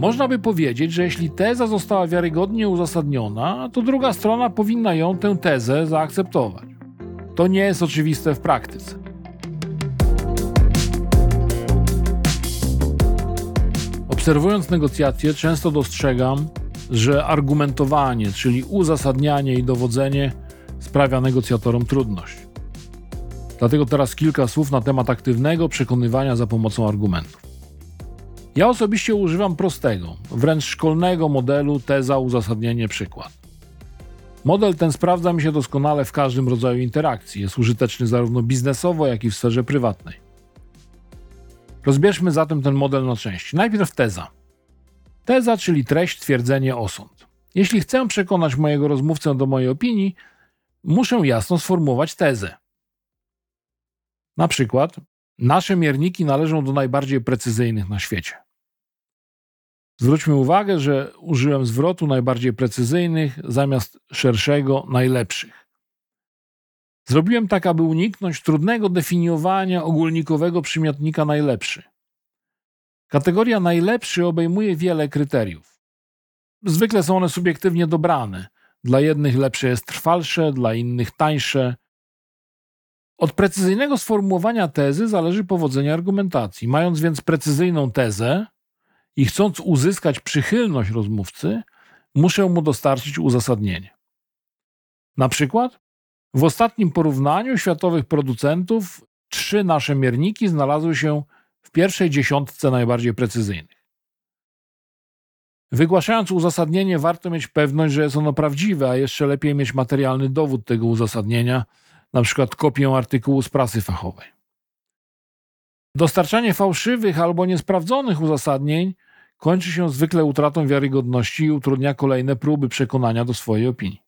Można by powiedzieć, że jeśli teza została wiarygodnie uzasadniona, to druga strona powinna ją tę tezę zaakceptować. To nie jest oczywiste w praktyce. Obserwując negocjacje, często dostrzegam, że argumentowanie, czyli uzasadnianie i dowodzenie, sprawia negocjatorom trudność. Dlatego teraz kilka słów na temat aktywnego przekonywania za pomocą argumentów. Ja osobiście używam prostego, wręcz szkolnego modelu teza, uzasadnienie, przykład. Model ten sprawdza mi się doskonale w każdym rodzaju interakcji. Jest użyteczny zarówno biznesowo, jak i w sferze prywatnej. Rozbierzmy zatem ten model na części. Najpierw teza. Teza, czyli treść, twierdzenie, osąd. Jeśli chcę przekonać mojego rozmówcę do mojej opinii, muszę jasno sformułować tezę. Na przykład, nasze mierniki należą do najbardziej precyzyjnych na świecie. Zwróćmy uwagę, że użyłem zwrotu najbardziej precyzyjnych zamiast szerszego najlepszych. Zrobiłem tak, aby uniknąć trudnego definiowania ogólnikowego przymiotnika najlepszy. Kategoria najlepszy obejmuje wiele kryteriów. Zwykle są one subiektywnie dobrane. Dla jednych lepsze jest trwalsze, dla innych tańsze. Od precyzyjnego sformułowania tezy zależy powodzenie argumentacji. Mając więc precyzyjną tezę i chcąc uzyskać przychylność rozmówcy, muszę mu dostarczyć uzasadnienie. Na przykład w ostatnim porównaniu światowych producentów trzy nasze mierniki znalazły się w pierwszej dziesiątce najbardziej precyzyjnych. Wygłaszając uzasadnienie, warto mieć pewność, że jest ono prawdziwe, a jeszcze lepiej mieć materialny dowód tego uzasadnienia, na przykład kopię artykułu z prasy fachowej. Dostarczanie fałszywych albo niesprawdzonych uzasadnień kończy się zwykle utratą wiarygodności i utrudnia kolejne próby przekonania do swojej opinii.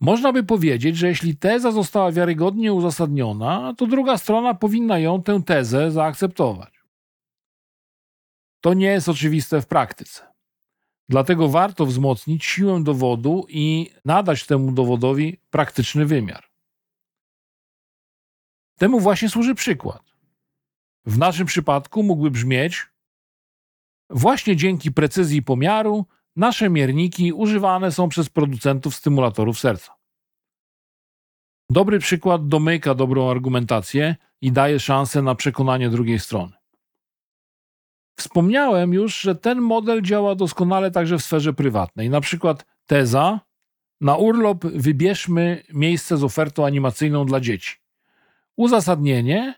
Można by powiedzieć, że jeśli teza została wiarygodnie uzasadniona, to druga strona powinna ją tę tezę zaakceptować. To nie jest oczywiste w praktyce. Dlatego warto wzmocnić siłę dowodu i nadać temu dowodowi praktyczny wymiar. Temu właśnie służy przykład. W naszym przypadku mógłby brzmieć: Właśnie dzięki precyzji pomiaru nasze mierniki używane są przez producentów stymulatorów serca. Dobry przykład domyka dobrą argumentację i daje szansę na przekonanie drugiej strony. Wspomniałem już, że ten model działa doskonale także w sferze prywatnej. Na przykład teza: Na urlop wybierzmy miejsce z ofertą animacyjną dla dzieci. Uzasadnienie: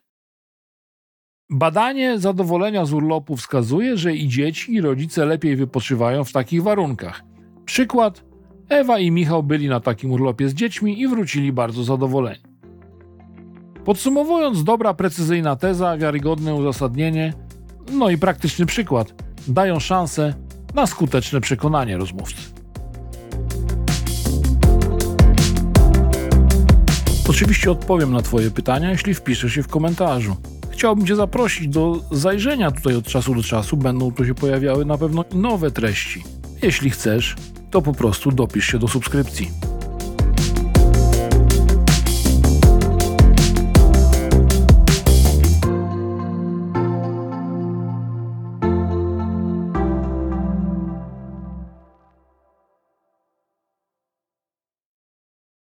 Badanie zadowolenia z urlopu wskazuje, że i dzieci, i rodzice lepiej wypoczywają w takich warunkach. Przykład: Ewa i Michał byli na takim urlopie z dziećmi i wrócili bardzo zadowoleni. Podsumowując, dobra, precyzyjna teza, wiarygodne uzasadnienie, no i praktyczny przykład dają szansę na skuteczne przekonanie rozmówcy. Oczywiście odpowiem na Twoje pytania, jeśli wpiszesz je w komentarzu chciałbym Cię zaprosić do zajrzenia tutaj od czasu do czasu. Będą tu się pojawiały na pewno nowe treści. Jeśli chcesz, to po prostu dopisz się do subskrypcji.